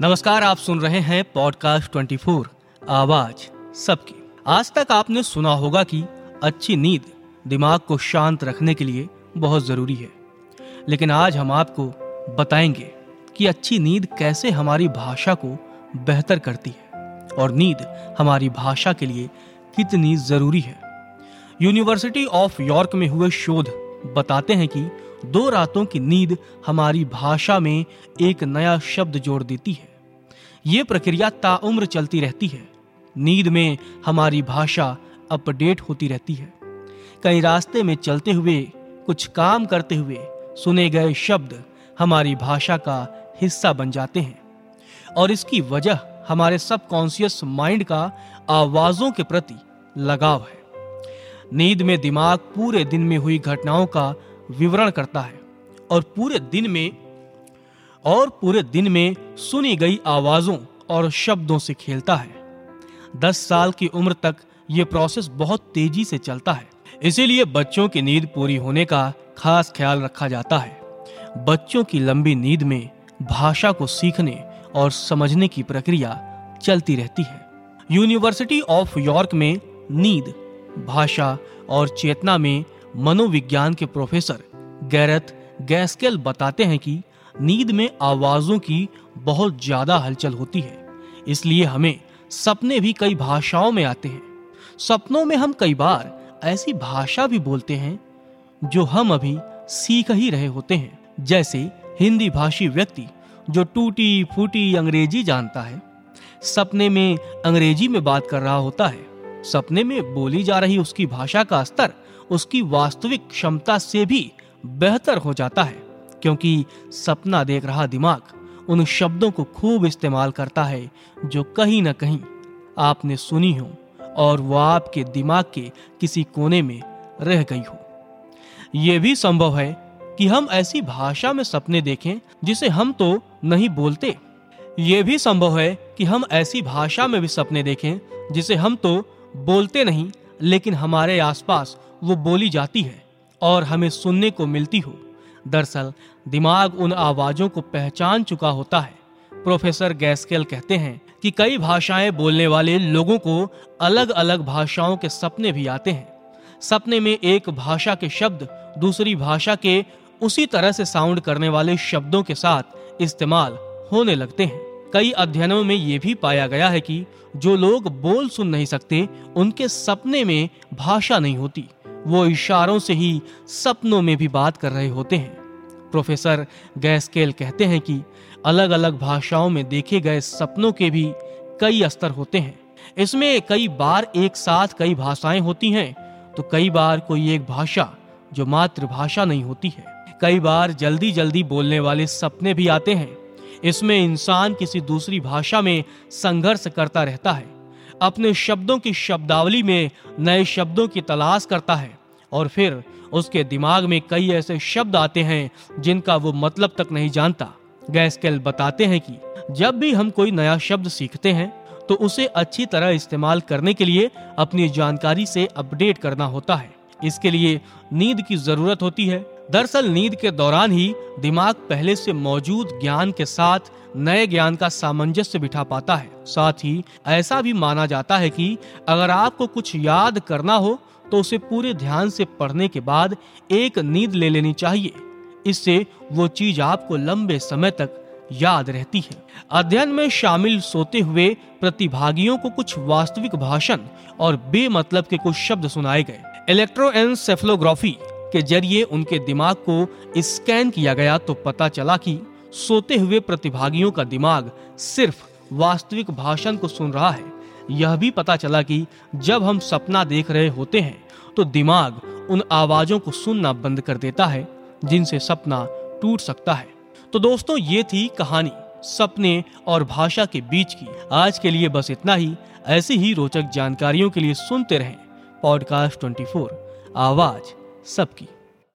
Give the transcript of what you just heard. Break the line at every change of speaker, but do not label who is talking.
नमस्कार, आप सुन रहे हैं पॉडकास्ट 24 आवाज़ सबकी। आज तक आपने सुना होगा कि अच्छी नींद दिमाग को शांत रखने के लिए बहुत ज़रूरी है। लेकिन आज हम आपको बताएँगे कि अच्छी नींद कैसे हमारी भाषा को बेहतर करती है और नींद हमारी भाषा के लिए कितनी ज़रूरी है। यूनिवर्सिटी ऑफ़ यॉर्क में हुए शोध बताते हैं कि दो रातों की नींद हमारी भाषा में एक नया शब्द जोड़ देती है। ये प्रक्रिया ताउम्र चलती रहती है। नींद में हमारी भाषा अपडेट होती रहती है। कई रास्ते में चलते हुए, कुछ काम करते हुए सुने गए शब्द हमारी भाषा का हिस्सा बन जाते हैं। और इसकी वजह हमारे सबकॉन्शियस माइंड का आवाजों के प्रति लगाव है। नींद में दिमाग पूरे दिन में हुई घटनाओं का विवरण करता है और पूरे दिन में और पूरे दिन में सुनी गई आवाजों और शब्दों से खेलता है। दस साल की उम्र तक ये प्रोसेस बहुत तेज़ी से चलता है। इसीलिए बच्चों की नींद पूरी होने का खास ख्याल रखा जाता है। बच्चों की लंबी नींद में भाषा को सीखने और समझने की प्रक्रिया चलती रहती है। यूनिवर्सिटी ऑफ़ यॉर्क में नींद, भाषा और चेतना में मनोविज्ञान के प्रोफेसर गैरथ गैस्केल बताते हैं कि नींद में आवाजों की बहुत ज़्यादा हलचल होती है। इसलिए हमें सपने भी कई भाषाओं में आते हैं। सपनों में हम कई बार ऐसी भाषा भी बोलते हैं, जो हम अभी सीख ही रहे होते हैं। जैसे हिंदी भाषी व्यक्ति, जो टूटी फूटी अंग्रेज़ी जानता है। सपने में अंग्रेज़ी में बात कर रहा होता है। सपने में बोली जा रही उसकी भाषा का स्तर, उसकी वास्तविक क्षमता से भी बेहतर हो जाता है। क्योंकि सपना देख रहा दिमाग उन शब्दों को खूब इस्तेमाल करता है, जो कहीं ना कहीं आपने सुनी हो और वो आपके दिमाग के किसी कोने में रह गई हो। यह भी संभव है कि हम ऐसी भाषा में सपने देखें, जिसे हम तो नहीं बोलते। ये भी संभव है कि हम ऐसी भाषा में भी सपने देखें, जिसे हम तो बोलते नहीं, लेकिन हमारे आसपास वो बोली जाती है और हमें सुनने को मिलती हो। दरअसल, दिमाग उन आवाजों को पहचान चुका होता है। प्रोफेसर गैस्केल कहते हैं कि कई भाषाएँ बोलने वाले लोगों को अलग अलग भाषाओं के सपने भी आते हैं। सपने में एक भाषा के शब्द दूसरी भाषा के उसी तरह से साउंड करने वाले शब्दों के साथ इस्तेमाल होने लगते हैं। कई अध्ययनों में ये भी पाया गया है कि जो लोग बोल सुन नहीं सकते, उनके सपने में भाषा नहीं होती। वो इशारों से ही सपनों में भी बात कर रहे होते हैं। प्रोफेसर गैस्केल कहते हैं कि अलग अलग भाषाओं में देखे गए सपनों के भी कई स्तर होते हैं। इसमें कई बार एक साथ कई भाषाएँ होती हैं तो कई बार कोई एक भाषा जो मातृभाषा नहीं होती है। कई बार जल्दी जल्दी बोलने वाले सपने भी आते हैं। इसमें इंसान किसी दूसरी भाषा में संघर्ष करता रहता है। अपने शब्दों की शब्दावली में नए शब्दों की तलाश करता है और फिर उसके दिमाग में कई ऐसे शब्द आते हैं जिनका वो मतलब तक नहीं जानता। गैस्केल बताते हैं कि जब भी हम कोई नया शब्द सीखते हैं तो उसे अच्छी तरह इस्तेमाल करने के लिए अपनी जानकारी से अपडेट करना होता है। इसके लिए नींद की ज़रूरत होती है दरअसल नींद के दौरान ही दिमाग पहले से मौजूद ज्ञान के साथ नए ज्ञान का सामंजस्य बिठा पाता है। साथ ही ऐसा भी माना जाता है कि अगर आपको कुछ याद करना हो तो उसे पूरे ध्यान से पढ़ने के बाद एक नींद ले लेनी चाहिए। इससे वो चीज़ आपको लंबे समय तक याद रहती है। अध्ययन में शामिल सोते हुए प्रतिभागियों को कुछ वास्तविक भाषण और बेमतलब के कुछ शब्द सुनाए गए। इलेक्ट्रोएंसेफलोग्राफी के ज़रिए उनके दिमाग को स्कैन किया गया तो पता चला कि सोते हुए प्रतिभागियों का दिमाग सिर्फ़ वास्तविक भाषण को सुन रहा है। यह भी पता चला कि जब हम सपना देख रहे होते हैं तो दिमाग उन आवाजों को सुनना बंद कर देता है, जिनसे सपना टूट सकता है। तो दोस्तों, ये थी कहानी सपने और भाषा के बीच की। आज के लिए बस इतना ही। ऐसी ही रोचक जानकारियों के लिए सुनते रहें पॉडकास्ट 24 आवाज़। सबकी।